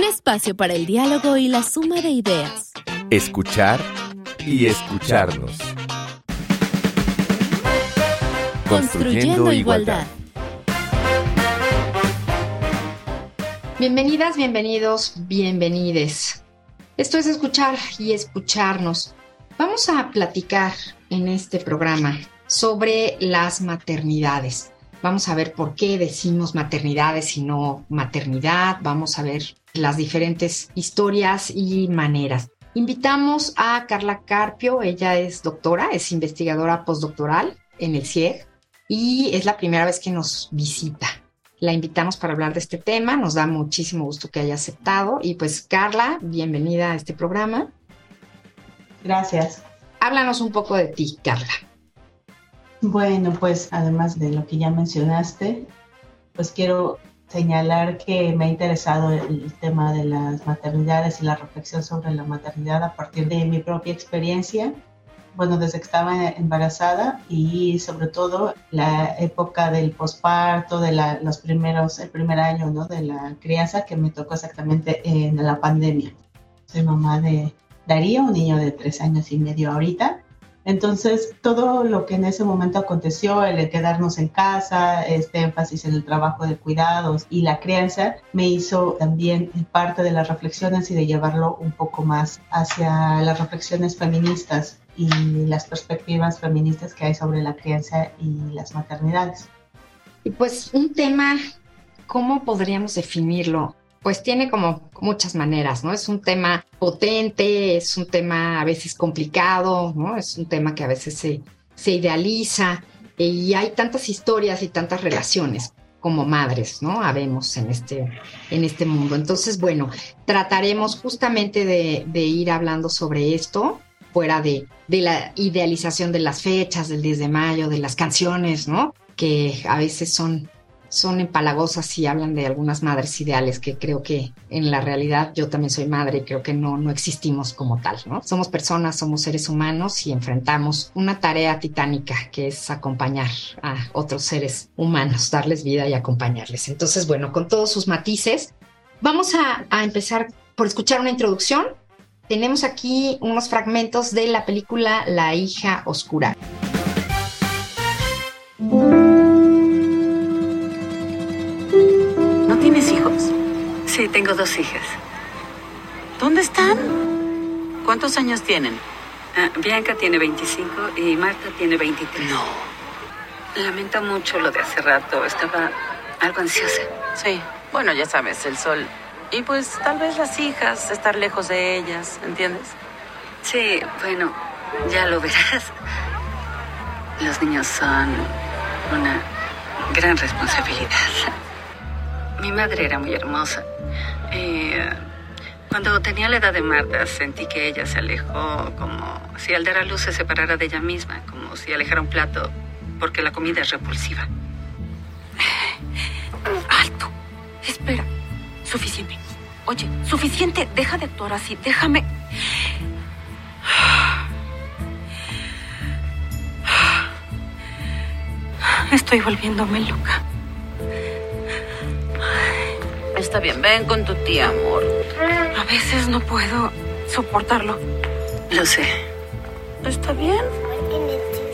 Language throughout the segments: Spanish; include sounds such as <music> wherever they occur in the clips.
Un espacio para el diálogo y la suma de ideas. Escuchar y escucharnos. Construyendo igualdad. Bienvenidas, bienvenidos, bienvenides. Esto es escuchar y escucharnos. Vamos a platicar en este programa sobre las maternidades. Vamos a ver por qué decimos maternidades y no maternidad. Vamos a ver las diferentes historias y maneras. Invitamos a Carla Carpio, ella es doctora, es investigadora postdoctoral en el CIEG y es la primera vez que nos visita. La invitamos para hablar de este tema, nos da muchísimo gusto que haya aceptado y pues Carla, bienvenida a este programa. Gracias. Háblanos un poco de ti, Carla. Bueno, pues además de lo que ya mencionaste, pues quiero señalar que me ha interesado el tema de las maternidades y la reflexión sobre la maternidad a partir de mi propia experiencia. Bueno, desde que estaba embarazada y sobre todo la época del posparto, de los primeros, el primer año ¿no? de la crianza que me tocó exactamente en la pandemia. Soy mamá de Darío, un niño de tres años y medio ahorita, entonces, todo lo que en ese momento aconteció, el quedarnos en casa, este énfasis en el trabajo de cuidados y la crianza, me hizo también parte de las reflexiones y de llevarlo un poco más hacia las reflexiones feministas y las perspectivas feministas que hay sobre la crianza y las maternidades. Y pues un tema, ¿cómo podríamos definirlo? Pues tiene como muchas maneras, ¿no? Es un tema potente, es un tema a veces complicado, ¿no? Es un tema que a veces se, se idealiza y hay tantas historias y tantas relaciones como madres, ¿no? Habemos en este, en este mundo. Entonces, bueno, trataremos justamente de, de ir hablando sobre esto, fuera de, de, la idealización de las fechas, del 10 de mayo, de las canciones, ¿no? Que a veces son son empalagosas y hablan de algunas madres ideales que creo que en la realidad yo también soy madre y creo que no, no existimos como tal, ¿no? Somos personas, somos seres humanos y enfrentamos una tarea titánica que es acompañar a otros seres humanos, darles vida y acompañarles. Entonces, bueno, con todos sus matices, vamos a, a empezar por escuchar una introducción. Tenemos aquí unos fragmentos de la película La hija oscura. Tengo dos hijas. ¿Dónde están? ¿Cuántos años tienen? Ah, Bianca tiene 25 y Marta tiene 23. No. Lamento mucho lo de hace rato. Estaba algo ansiosa. Sí. Bueno, ya sabes, el sol. Y pues tal vez las hijas, estar lejos de ellas, ¿entiendes? Sí, bueno, ya lo verás. Los niños son una gran responsabilidad. Mi madre era muy hermosa. Eh, cuando tenía la edad de Marta, sentí que ella se alejó como si al dar a luz se separara de ella misma, como si alejara un plato, porque la comida es repulsiva. <sighs> Alto. Espera. Suficiente. Oye, suficiente. Deja de actuar así. Déjame. <sighs> Estoy volviéndome loca. Está bien, ven con tu tía, amor. A veces no puedo soportarlo. Lo sé. ¿Está bien?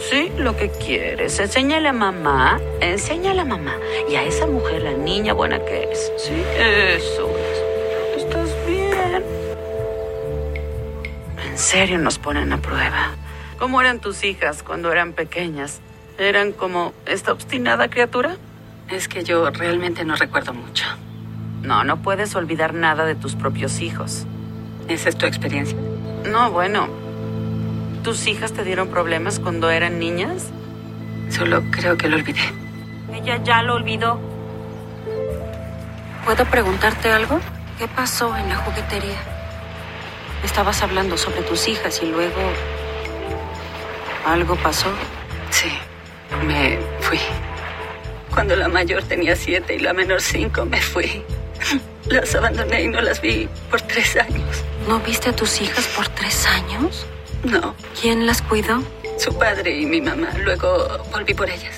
Sí, lo que quieres. Enséñale a mamá. Enséñale a mamá. Y a esa mujer, la niña buena que eres. Sí, eso es. Estás bien. En serio nos ponen a prueba. ¿Cómo eran tus hijas cuando eran pequeñas? ¿Eran como esta obstinada criatura? Es que yo realmente no recuerdo mucho. No, no puedes olvidar nada de tus propios hijos. ¿Esa es tu experiencia? No, bueno. ¿Tus hijas te dieron problemas cuando eran niñas? Solo creo que lo olvidé. Ella ya lo olvidó. ¿Puedo preguntarte algo? ¿Qué pasó en la juguetería? Estabas hablando sobre tus hijas y luego... ¿Algo pasó? Sí, me fui. Cuando la mayor tenía siete y la menor cinco, me fui. Las abandoné y no las vi por tres años. ¿No viste a tus hijas por tres años? No. ¿Quién las cuidó? Su padre y mi mamá. Luego volví por ellas.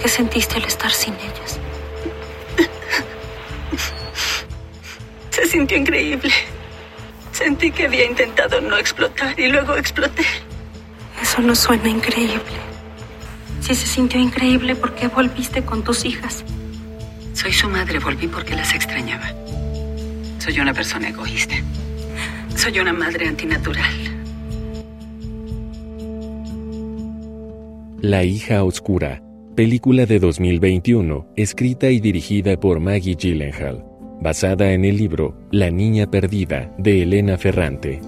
¿Qué sentiste al estar sin ellas? Se sintió increíble. Sentí que había intentado no explotar y luego exploté. Eso no suena increíble. Si se sintió increíble, ¿por qué volviste con tus hijas? Soy su madre, volví porque las extrañaba. Soy una persona egoísta. Soy una madre antinatural. La hija oscura, película de 2021, escrita y dirigida por Maggie Gyllenhaal, basada en el libro La niña perdida de Elena Ferrante.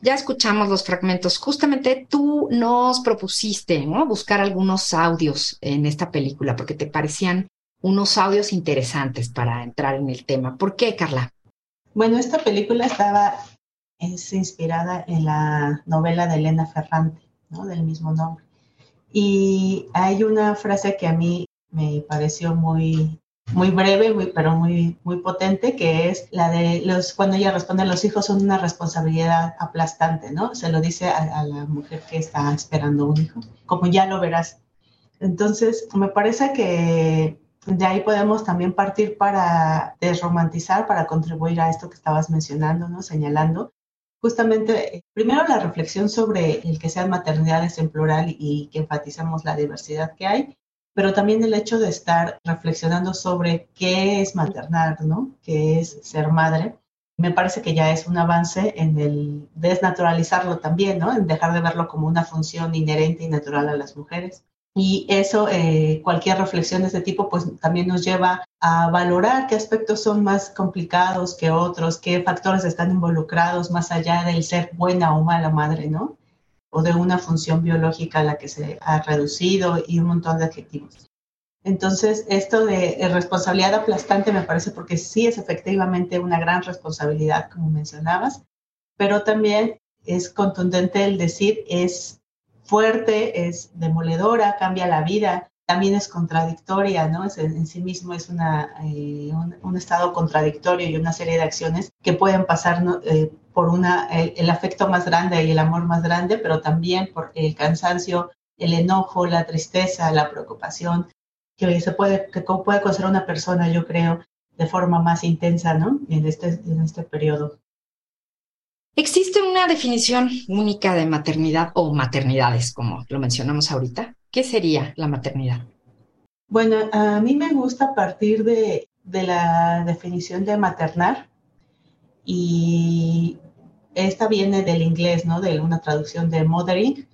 Ya escuchamos los fragmentos. Justamente tú nos propusiste buscar algunos audios en esta película porque te parecían unos audios interesantes para entrar en el tema. ¿Por qué, Carla? Bueno, esta película estaba es inspirada en la novela de Elena Ferrante, ¿no? del mismo nombre. Y hay una frase que a mí me pareció muy muy breve, muy, pero muy, muy potente, que es la de los, cuando ella responde, los hijos son una responsabilidad aplastante, ¿no? Se lo dice a, la mujer que está esperando un hijo, como ya lo verás. Entonces, me parece que de ahí podemos también partir para desromantizar, para contribuir a esto que estabas mencionando, ¿no? Señalando. Justamente, primero la reflexión sobre el que sean maternidades en plural y que enfatizamos la diversidad que hay, pero también el hecho de estar reflexionando sobre qué es maternar, ¿no? ¿Qué es ser madre? Me parece que ya es un avance en el desnaturalizarlo también, ¿no? En dejar de verlo como una función inherente y natural a las mujeres. Y eso, eh, cualquier reflexión de este tipo, pues también nos lleva a valorar qué aspectos son más complicados que otros, qué factores están involucrados más allá del ser buena o mala madre, ¿no? O de una función biológica a la que se ha reducido y un montón de adjetivos. Entonces, esto de responsabilidad aplastante me parece porque sí es efectivamente una gran responsabilidad, como mencionabas, pero también es contundente el decir es fuerte, es demoledora, cambia la vida, también es contradictoria, ¿no? en, sí mismo es una, eh, un, estado contradictorio y una serie de acciones que pueden pasar eh, por una, el, afecto más grande y el amor más grande, pero también por el cansancio, el enojo, la tristeza, la preocupación, que se puede, que puede causar una persona, yo creo, de forma más intensa, ¿no? En este, en este periodo. ¿Existe una definición única de maternidad o maternidades, como lo mencionamos ahorita? ¿Qué sería la maternidad? Bueno, a mí me gusta partir de, la definición de maternar y esta viene del inglés, ¿no? De una traducción de mothering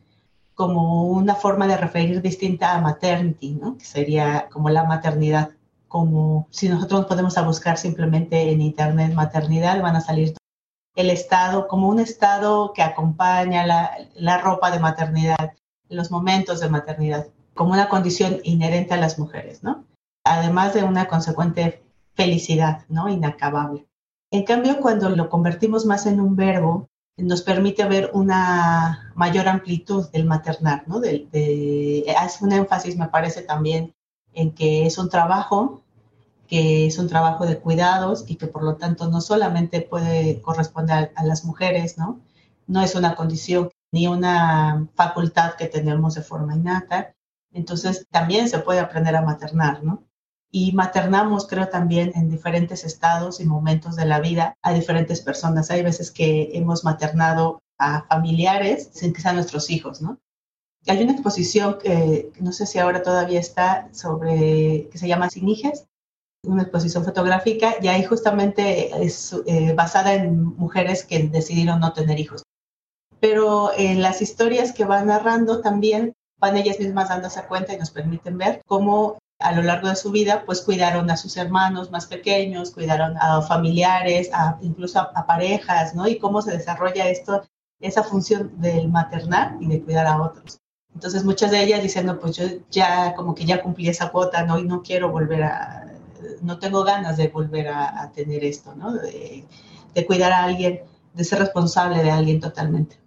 como una forma de referir distinta a maternity, ¿no? Que sería como la maternidad. Como si nosotros podemos buscar simplemente en internet maternidad, van a salir el estado, como un estado que acompaña la, la ropa de maternidad, los momentos de maternidad, como una condición inherente a las mujeres, ¿no? Además de una consecuente felicidad, ¿no? Inacabable. En cambio, cuando lo convertimos más en un verbo, nos permite ver una mayor amplitud del maternar, ¿no? De, hace un énfasis, me parece también, en que es un trabajo, que es un trabajo de cuidados y que por lo tanto no solamente puede corresponder a, a las mujeres, ¿no? No es una condición ni una facultad que tenemos de forma innata. Entonces también se puede aprender a maternar, ¿no? Y maternamos, creo, también en diferentes estados y momentos de la vida a diferentes personas. Hay veces que hemos maternado a familiares sin que sean nuestros hijos, ¿no? Hay una exposición que no sé si ahora todavía está sobre, que se llama Sin Hijes, una exposición fotográfica y ahí justamente es eh, basada en mujeres que decidieron no tener hijos pero en las historias que van narrando también van ellas mismas dándose cuenta y nos permiten ver cómo a lo largo de su vida, pues cuidaron a sus hermanos más pequeños, cuidaron a familiares, incluso a, parejas, ¿no? Y cómo se desarrolla esto, esa función del maternar y de cuidar a otros. Entonces muchas de ellas diciendo, pues yo ya como que ya cumplí esa cuota, ¿no? Y no quiero volver a, no tengo ganas de volver a, tener esto, ¿no? De, de cuidar a alguien, de ser responsable de alguien totalmente.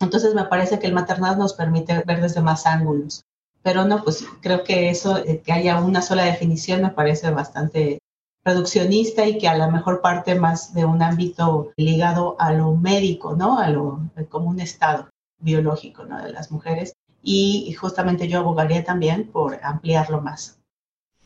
Entonces me parece que el maternal nos permite ver desde más ángulos. Pero no, pues creo que eso, eh, que haya una sola definición me parece bastante reduccionista y que a lo mejor parte más de un ámbito ligado a lo médico, ¿no? A lo como un estado biológico, ¿no? De las mujeres. Y justamente yo abogaría también por ampliarlo más.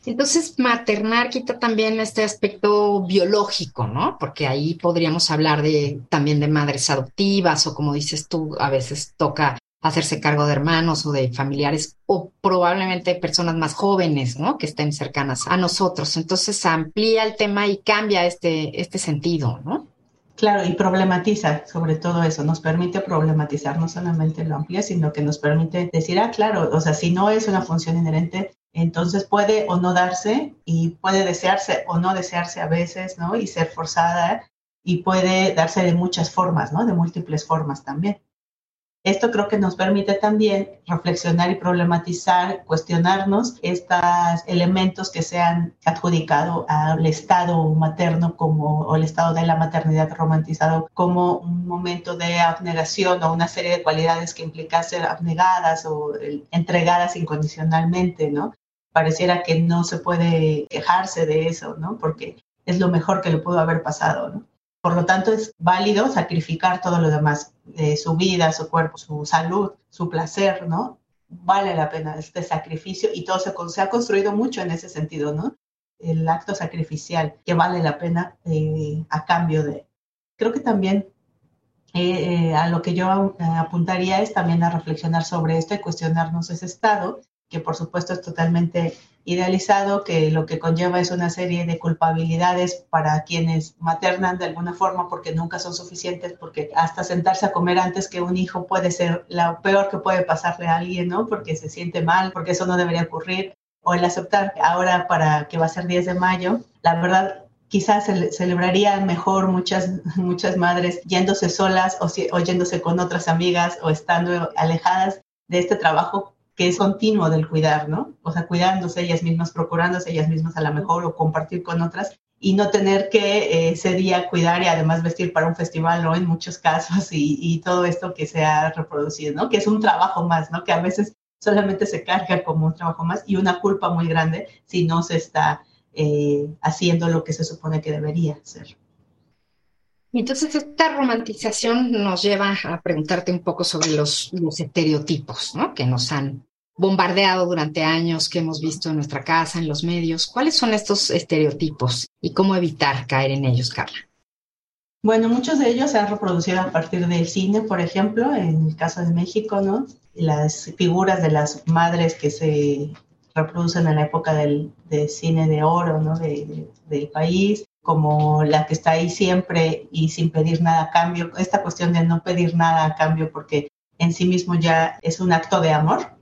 Entonces, maternar quita también este aspecto biológico, ¿no? Porque ahí podríamos hablar de también de madres adoptivas o como dices tú, a veces toca hacerse cargo de hermanos o de familiares o probablemente personas más jóvenes, ¿no? Que estén cercanas a nosotros. Entonces amplía el tema y cambia este, este sentido, ¿no? Claro, y problematiza sobre todo eso, nos permite problematizar, no solamente lo amplía, sino que nos permite decir, ah, claro, o sea, si no es una función inherente, entonces puede o no darse y puede desearse o no desearse a veces, ¿no? Y ser forzada y puede darse de muchas formas, ¿no? De múltiples formas también. Esto creo que nos permite también reflexionar y problematizar, cuestionarnos estos elementos que se han adjudicado al estado materno como, o el estado de la maternidad romantizado como un momento de abnegación o una serie de cualidades que implica ser abnegadas o entregadas incondicionalmente, ¿no? Pareciera que no se puede quejarse de eso, ¿no? Porque es lo mejor que le pudo haber pasado, ¿no? Por lo tanto, es válido sacrificar todo lo demás, eh, su vida, su cuerpo, su salud, su placer, ¿no? Vale la pena este sacrificio y todo se, ha construido mucho en ese sentido, ¿no? El acto sacrificial que vale la pena eh, a cambio de. Creo que también eh, a lo que yo apuntaría es también a reflexionar sobre esto y cuestionarnos ese estado, que por supuesto es totalmente idealizado que lo que conlleva es una serie de culpabilidades para quienes maternan de alguna forma porque nunca son suficientes, porque hasta sentarse a comer antes que un hijo puede ser lo peor que puede pasarle a alguien, ¿no? Porque se siente mal, porque eso no debería ocurrir. O el aceptar ahora para que va a ser 10 de mayo, la verdad quizás celebrarían mejor muchas, <laughs> muchas madres yéndose solas o, o yéndose con otras amigas o estando alejadas de este trabajo que es continuo del cuidar, ¿no? O sea, cuidándose ellas mismas, procurándose ellas mismas a la mejor o compartir con otras y no tener que eh, ese día cuidar y además vestir para un festival, ¿no? En muchos casos y, todo esto que se ha reproducido, ¿no? Que es un trabajo más, ¿no? Que a veces solamente se carga como un trabajo más y una culpa muy grande si no se está eh, haciendo lo que se supone que debería ser. Entonces, esta romantización nos lleva a preguntarte un poco sobre los, estereotipos ¿no? que nos han bombardeado durante años, que hemos visto en nuestra casa, en los medios. ¿Cuáles son estos estereotipos y cómo evitar caer en ellos, Carla? Bueno, muchos de ellos se han reproducido a partir del cine, por ejemplo, en el caso de México, ¿no? Las figuras de las madres que se reproducen en la época del, cine de oro, ¿no? del país, como la que está ahí siempre y sin pedir nada a cambio, esta cuestión de no pedir nada a cambio porque en sí mismo ya es un acto de amor.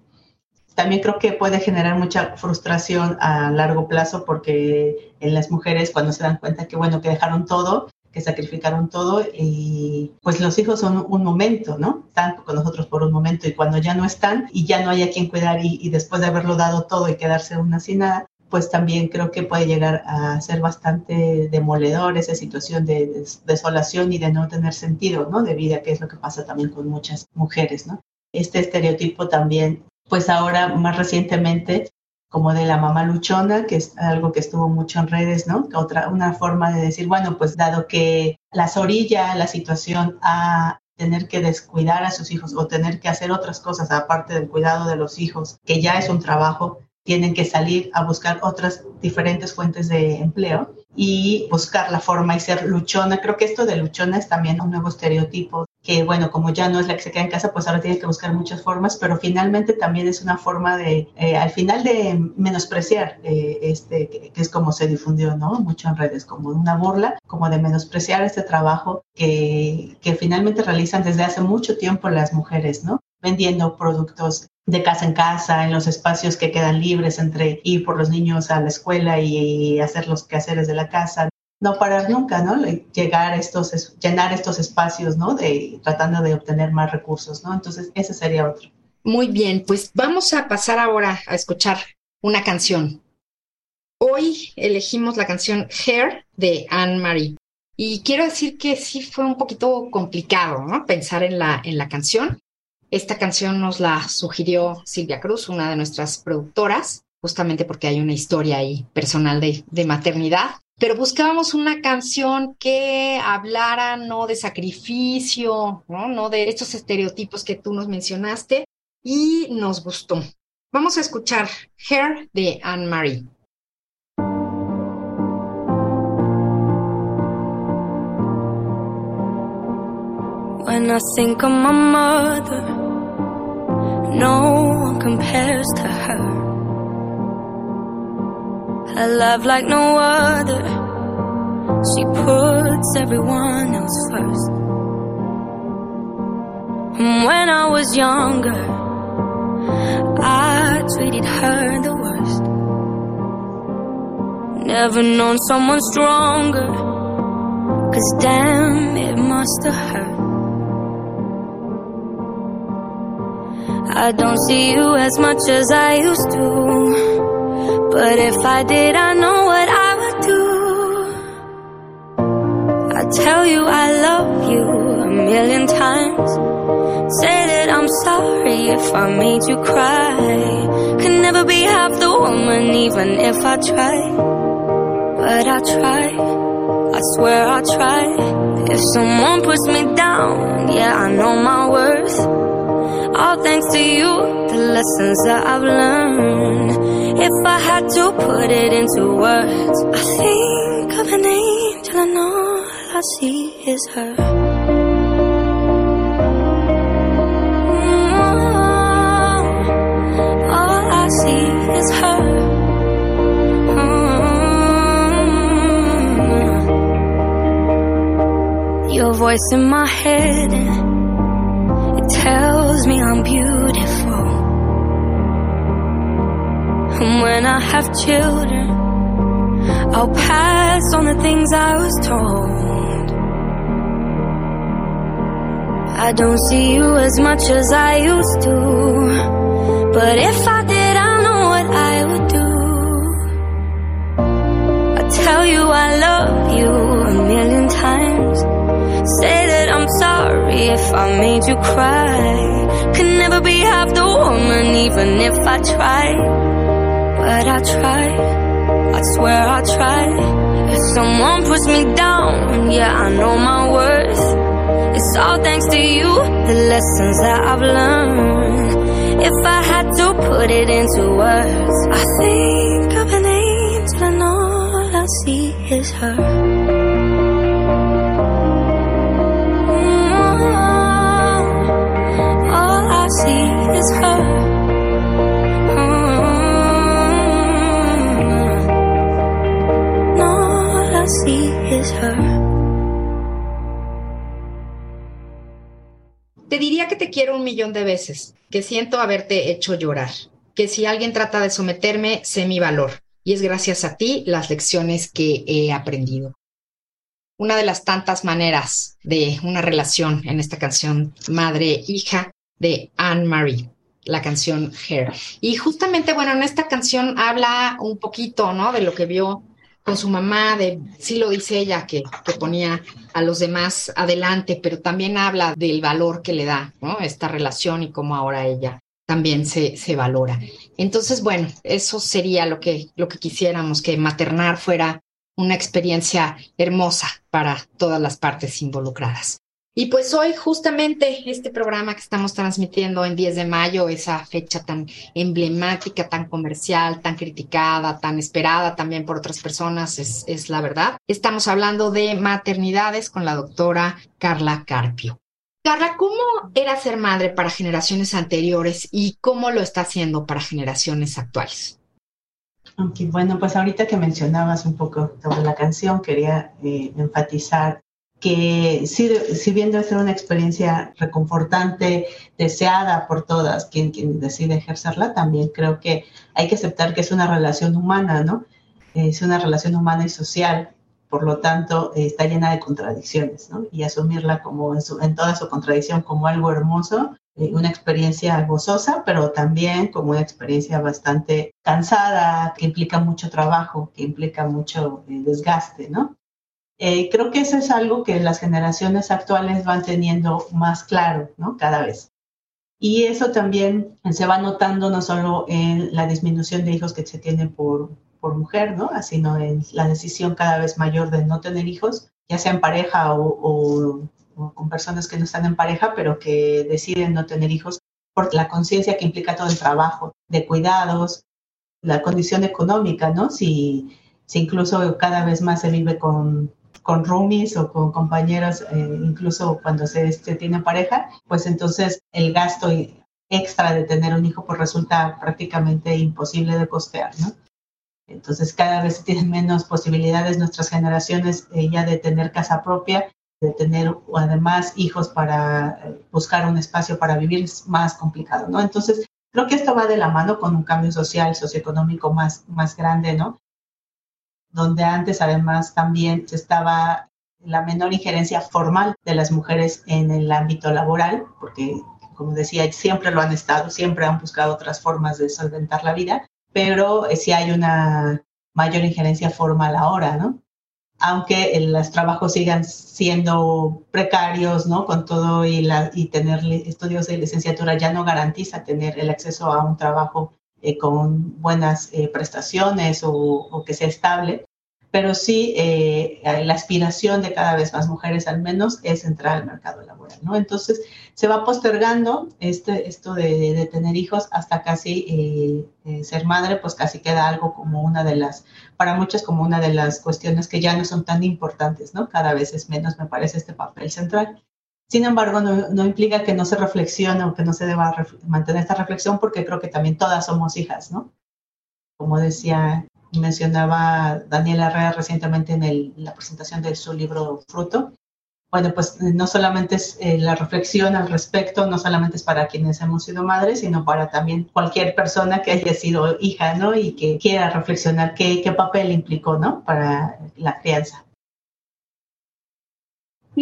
También creo que puede generar mucha frustración a largo plazo porque en las mujeres cuando se dan cuenta que bueno, que dejaron todo, que sacrificaron todo y pues los hijos son un momento, ¿no? Están con nosotros por un momento y cuando ya no están y ya no hay a quien cuidar y, y después de haberlo dado todo y quedarse una sin nada, pues también creo que puede llegar a ser bastante demoledor esa situación de desolación y de no tener sentido, ¿no? De vida, que es lo que pasa también con muchas mujeres, ¿no? Este estereotipo también, pues ahora más recientemente, como de la mamá luchona, que es algo que estuvo mucho en redes, ¿no? Otra, una forma de decir, bueno, pues dado que las orilla la situación a tener que descuidar a sus hijos o tener que hacer otras cosas aparte del cuidado de los hijos, que ya es un trabajo, tienen que salir a buscar otras diferentes fuentes de empleo y buscar la forma y ser luchona. Creo que esto de luchona es también un nuevo estereotipo que, bueno, como ya no es la que se queda en casa, pues ahora tiene que buscar muchas formas, pero finalmente también es una forma de, eh, al final de menospreciar, eh, este, que, es como se difundió, ¿no? Mucho en redes, como una burla, como de menospreciar este trabajo que, que finalmente realizan desde hace mucho tiempo las mujeres, ¿no? Vendiendo productos de casa en casa, en los espacios que quedan libres entre ir por los niños a la escuela y hacer los quehaceres de la casa. No parar nunca, ¿no? Llegar a estos, llenar estos espacios, ¿no? De, tratando de obtener más recursos, ¿no? Entonces, ese sería otro. Muy bien, pues vamos a pasar ahora a escuchar una canción. Hoy elegimos la canción Hair de Anne Marie. Y quiero decir que sí fue un poquito complicado, ¿no? Pensar en la, en la canción esta canción nos la sugirió Silvia Cruz, una de nuestras productoras, justamente porque hay una historia ahí personal de, maternidad. Pero buscábamos una canción que hablara no de sacrificio, ¿no? no de estos estereotipos que tú nos mencionaste y nos gustó. Vamos a escuchar Hair de Anne Marie. When I think of my mother, no one compares to her. A love like no other, she puts everyone else first. And when I was younger, I treated her the worst. Never known someone stronger, cause damn, it must have hurt. I don't see you as much as I used to. But if I did, I know what I would do. I tell you I love you a million times. Say that I'm sorry if I made you cry. Can never be half the woman, even if I try. But I try, I swear I try. If someone puts me down, yeah, I know my worth. All thanks to you, the lessons that I've learned. If I had to put it into words, I think of an angel and all I see is her. Mm, all I see is her. Mm. Your voice in my head it tells me I'm beautiful. And when I have children, I'll pass on the things I was told. I don't see you as much as I used to. But if I did, I know what I would do. I tell you I love you a million times. Say that I'm sorry if I made you cry. Can never be half the woman, even if I try. But I try, I swear I try. If someone puts me down, yeah, I know my worth. It's all thanks to you, the lessons that I've learned. If I had to put it into words, I think of an angel and all I see is her. Mm-hmm. all I see is her. Te diría que te quiero un millón de veces, que siento haberte hecho llorar, que si alguien trata de someterme, sé mi valor, y es gracias a ti las lecciones que he aprendido. Una de las tantas maneras de una relación en esta canción madre-hija de Anne Marie la canción Hair. Y justamente, bueno, en esta canción habla un poquito, ¿no? De lo que vio con su mamá, de, sí lo dice ella, que, que ponía a los demás adelante, pero también habla del valor que le da. Esta relación y cómo ahora ella también se, se valora. Entonces, bueno, eso sería lo que, lo que quisiéramos, que maternar fuera una experiencia hermosa para todas las partes involucradas. Y pues hoy justamente este programa que estamos transmitiendo en 10 de mayo, esa fecha tan emblemática, tan comercial, tan criticada, tan esperada también por otras personas, es, la verdad. Estamos hablando de maternidades con la doctora Carla Carpio. Carla, ¿cómo era ser madre para generaciones anteriores y cómo lo está haciendo para generaciones actuales? Bueno, pues ahorita que mencionabas un poco sobre la canción, quería eh, enfatizar que si, bien debe ser una experiencia reconfortante, deseada por todas, quien, quien decide ejercerla, también creo que hay que aceptar que es una relación humana, ¿no? Es una relación humana y social, por lo tanto está llena de contradicciones, ¿no? Y asumirla como en, su, en toda su contradicción como algo hermoso, eh, una experiencia gozosa, pero también como una experiencia bastante cansada, que implica mucho trabajo, que implica mucho eh, desgaste, ¿no? Eh, creo que eso es algo que las generaciones actuales van teniendo más claro, ¿no? Cada vez. Y eso también se va notando no solo en la disminución de hijos que se tiene por, por mujer, ¿no? Sino en la decisión cada vez mayor de no tener hijos, ya sea en pareja o, o con personas que no están en pareja, pero que deciden no tener hijos por la conciencia que implica todo el trabajo de cuidados, la condición económica, ¿no? Si, si incluso cada vez más se vive con, con roomies o con compañeros, eh, incluso cuando se, se, tiene pareja, pues entonces el gasto extra de tener un hijo pues resulta prácticamente imposible de costear, ¿no? Entonces cada vez tienen menos posibilidades nuestras generaciones eh, ya de tener casa propia, de tener además hijos para eh, buscar un espacio para vivir es más complicado, ¿no? Entonces creo que esto va de la mano con un cambio social, socioeconómico más, más grande, ¿no? Donde antes además también estaba la menor injerencia formal de las mujeres en el ámbito laboral, porque como decía, siempre lo han estado, siempre han buscado otras formas de solventar la vida, pero eh, sí hay una mayor injerencia formal ahora, ¿no? Aunque los trabajos sigan siendo precarios, ¿no? Con todo y, la, tener estudios de licenciatura ya no garantiza tener el acceso a un trabajo eh, con buenas eh, prestaciones o, o, que sea estable pero sí eh, la aspiración de cada vez más mujeres al menos es entrar al mercado laboral, ¿no? Entonces se va postergando este, esto de, de tener hijos hasta casi eh, eh, ser madre, pues casi queda algo como una de las, para muchas como una de las cuestiones que ya no son tan importantes, ¿no? Cada vez es menos, me parece, este papel central. Sin embargo, no, implica que no se reflexione o que no se deba mantener esta reflexión porque creo que también todas somos hijas, ¿no? Como decía mencionaba Daniela Herrera recientemente en, la presentación de su libro Fruto. Bueno, pues eh, no solamente es eh, la reflexión al respecto, no solamente es para quienes hemos sido madres, sino para también cualquier persona que haya sido hija, ¿no? Y que quiera reflexionar qué, qué papel implicó, ¿no? Para la crianza.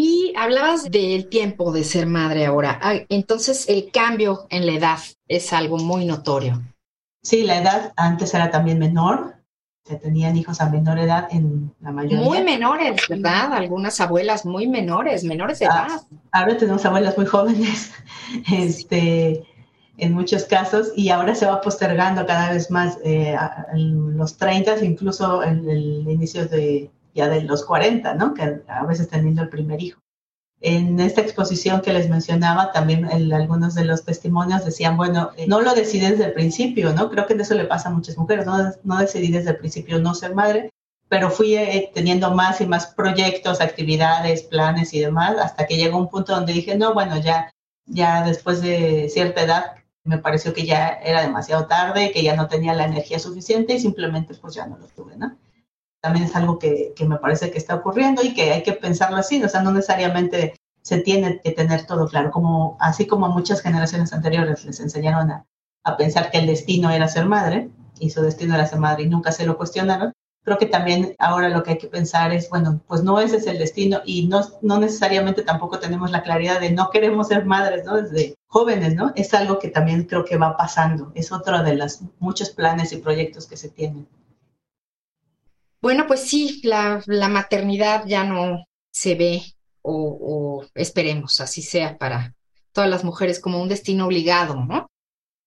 Y hablabas del tiempo de ser madre ahora. Ah, entonces, el cambio en la edad es algo muy notorio. Sí, la edad antes era también menor, tenían hijos a menor edad en la mayoría. Muy menores, ¿verdad? Algunas abuelas muy menores, menores de ah, edad. ahora tenemos abuelas muy jóvenes, <laughs> este, en muchos casos, y ahora se va postergando cada vez más eh, en los 30, incluso en el inicio de ya de los 40, ¿no? Que a veces teniendo el primer hijo. En esta exposición que les mencionaba, también en algunos de los testimonios decían, bueno, eh, no lo decidí desde el principio, ¿no? Creo que eso le pasa a muchas mujeres, no, no decidí desde el principio no ser madre, pero fui eh, teniendo más y más proyectos, actividades, planes y demás, hasta que llegó un punto donde dije, no, bueno, ya, ya después de cierta edad me pareció que ya era demasiado tarde, que ya no tenía la energía suficiente y simplemente pues ya no lo tuve, ¿no? También es algo que, que, me parece que está ocurriendo y que hay que pensarlo así, o sea, no necesariamente se tiene que tener todo claro, como así como muchas generaciones anteriores les enseñaron a, a, pensar que el destino era ser madre y su destino era ser madre y nunca se lo cuestionaron. Creo que también ahora lo que hay que pensar es, bueno, pues no ese es el destino y no, no necesariamente tampoco tenemos la claridad de no queremos ser madres, ¿no? Desde jóvenes, ¿no? Es algo que también creo que va pasando, es otro de los muchos planes y proyectos que se tienen. Bueno, pues sí, la, maternidad ya no se ve o, o, esperemos así sea para todas las mujeres como un destino obligado, ¿no?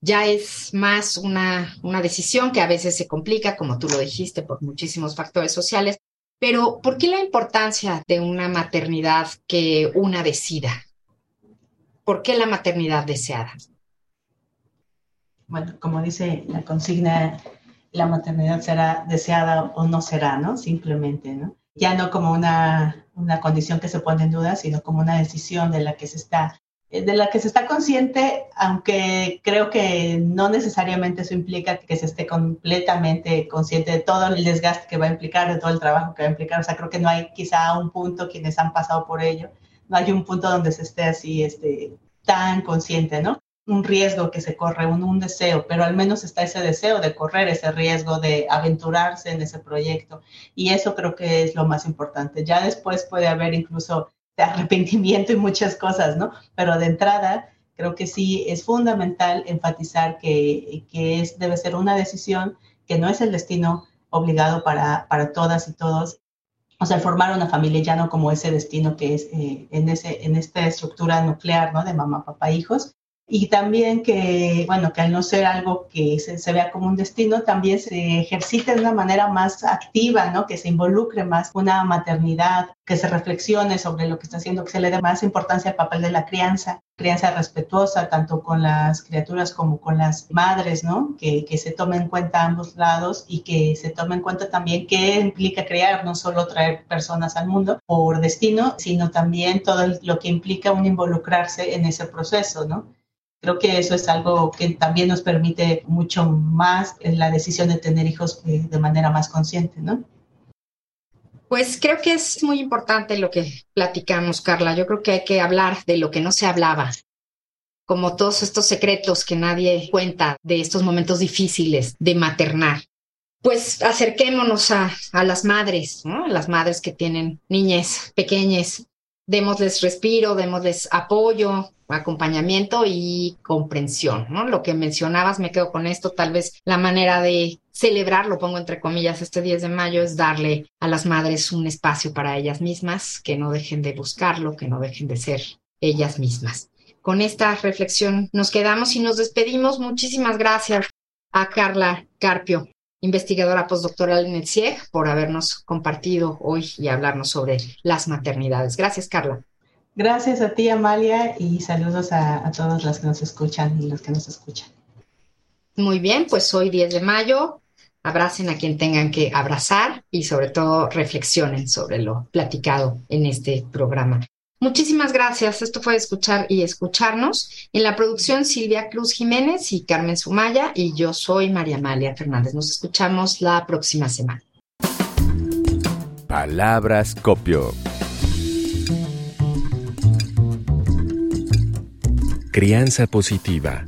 Ya es más una, una decisión que a veces se complica, como tú lo dijiste, por muchísimos factores sociales. Pero, ¿por qué la importancia de una maternidad que una decida? ¿Por qué la maternidad deseada? Bueno, como dice la consigna la maternidad será deseada o no será, ¿no? Simplemente, ¿no? Ya no como una, una condición que se pone en duda, sino como una decisión de la que se está de la que se está consciente, aunque creo que no necesariamente eso implica que se esté completamente consciente de todo el desgaste que va a implicar, de todo el trabajo que va a implicar. O sea, creo que no hay quizá un punto quienes han pasado por ello, no hay un punto donde se esté así este, tan consciente, ¿no? Un riesgo que se corre, un, un, deseo, pero al menos está ese deseo de correr ese riesgo, de aventurarse en ese proyecto. Y eso creo que es lo más importante. Ya después puede haber incluso arrepentimiento y muchas cosas, ¿no? Pero de entrada, creo que sí es fundamental enfatizar que, que es, debe ser una decisión, que no es el destino obligado para, para todas y todos. O sea, formar una familia ya no como ese destino que es eh, en, ese, en esta estructura nuclear, ¿no? De mamá, papá, hijos, y también que, bueno, que al no ser algo que se, vea como un destino, también se ejercite de una manera más activa, ¿no? Que se involucre más una maternidad, que se reflexione sobre lo que está haciendo, que se le dé más importancia al papel de la crianza, crianza respetuosa tanto con las criaturas como con las madres, ¿no? Que, que se tome en cuenta ambos lados y que se tome en cuenta también qué implica crear, no solo traer personas al mundo por destino, sino también todo lo que implica un involucrarse en ese proceso, ¿no? Creo que eso es algo que también nos permite mucho más en la decisión de tener hijos eh, de manera más consciente, ¿no? Pues creo que es muy importante lo que platicamos, Carla. Yo creo que hay que hablar de lo que no se hablaba, como todos estos secretos que nadie cuenta de estos momentos difíciles de maternar. Pues acerquémonos a, a las madres, ¿no? las madres que tienen niñas pequeñas, démosles respiro, démosles apoyo, acompañamiento y comprensión, ¿no? Lo que mencionabas, me quedo con esto, tal vez la manera de celebrar, lo pongo entre comillas, este 10 de mayo es darle a las madres un espacio para ellas mismas, que no dejen de buscarlo, que no dejen de ser ellas mismas. Con esta reflexión nos quedamos y nos despedimos. Muchísimas gracias a Carla Carpio, investigadora postdoctoral en el CIEG, por habernos compartido hoy y hablarnos sobre las maternidades. Gracias, Carla. Gracias a ti, Amalia, y saludos a, todas las que nos escuchan y los que nos escuchan. Muy bien, pues hoy 10 de mayo, abracen a quien tengan que abrazar y sobre todo reflexionen sobre lo platicado en este programa. Muchísimas gracias. Esto fue escuchar y escucharnos. En la producción Silvia Cruz Jiménez y Carmen Sumaya y yo soy María Amalia Fernández. Nos escuchamos la próxima semana. Palabras copio. Crianza positiva.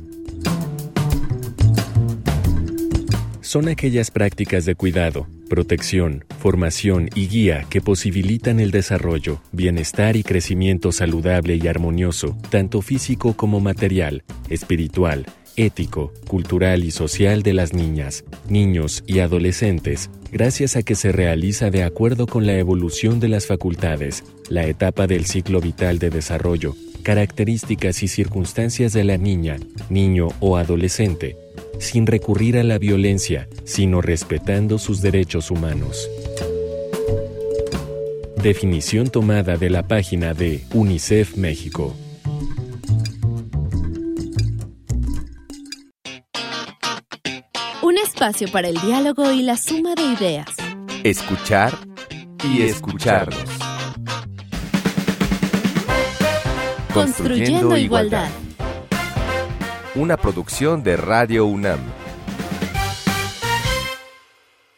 Son aquellas prácticas de cuidado, protección, formación y guía que posibilitan el desarrollo, bienestar y crecimiento saludable y armonioso, tanto físico como material, espiritual, ético, cultural y social de las niñas, niños y adolescentes, gracias a que se realiza de acuerdo con la evolución de las facultades, la etapa del ciclo vital de desarrollo, características y circunstancias de la niña, niño o adolescente, sin recurrir a la violencia, sino respetando sus derechos humanos. Definición tomada de la página de UNICEF México. Un espacio para el diálogo y la suma de ideas. Escuchar y escucharnos. Construyendo, igualdad. Una producción de Radio UNAM.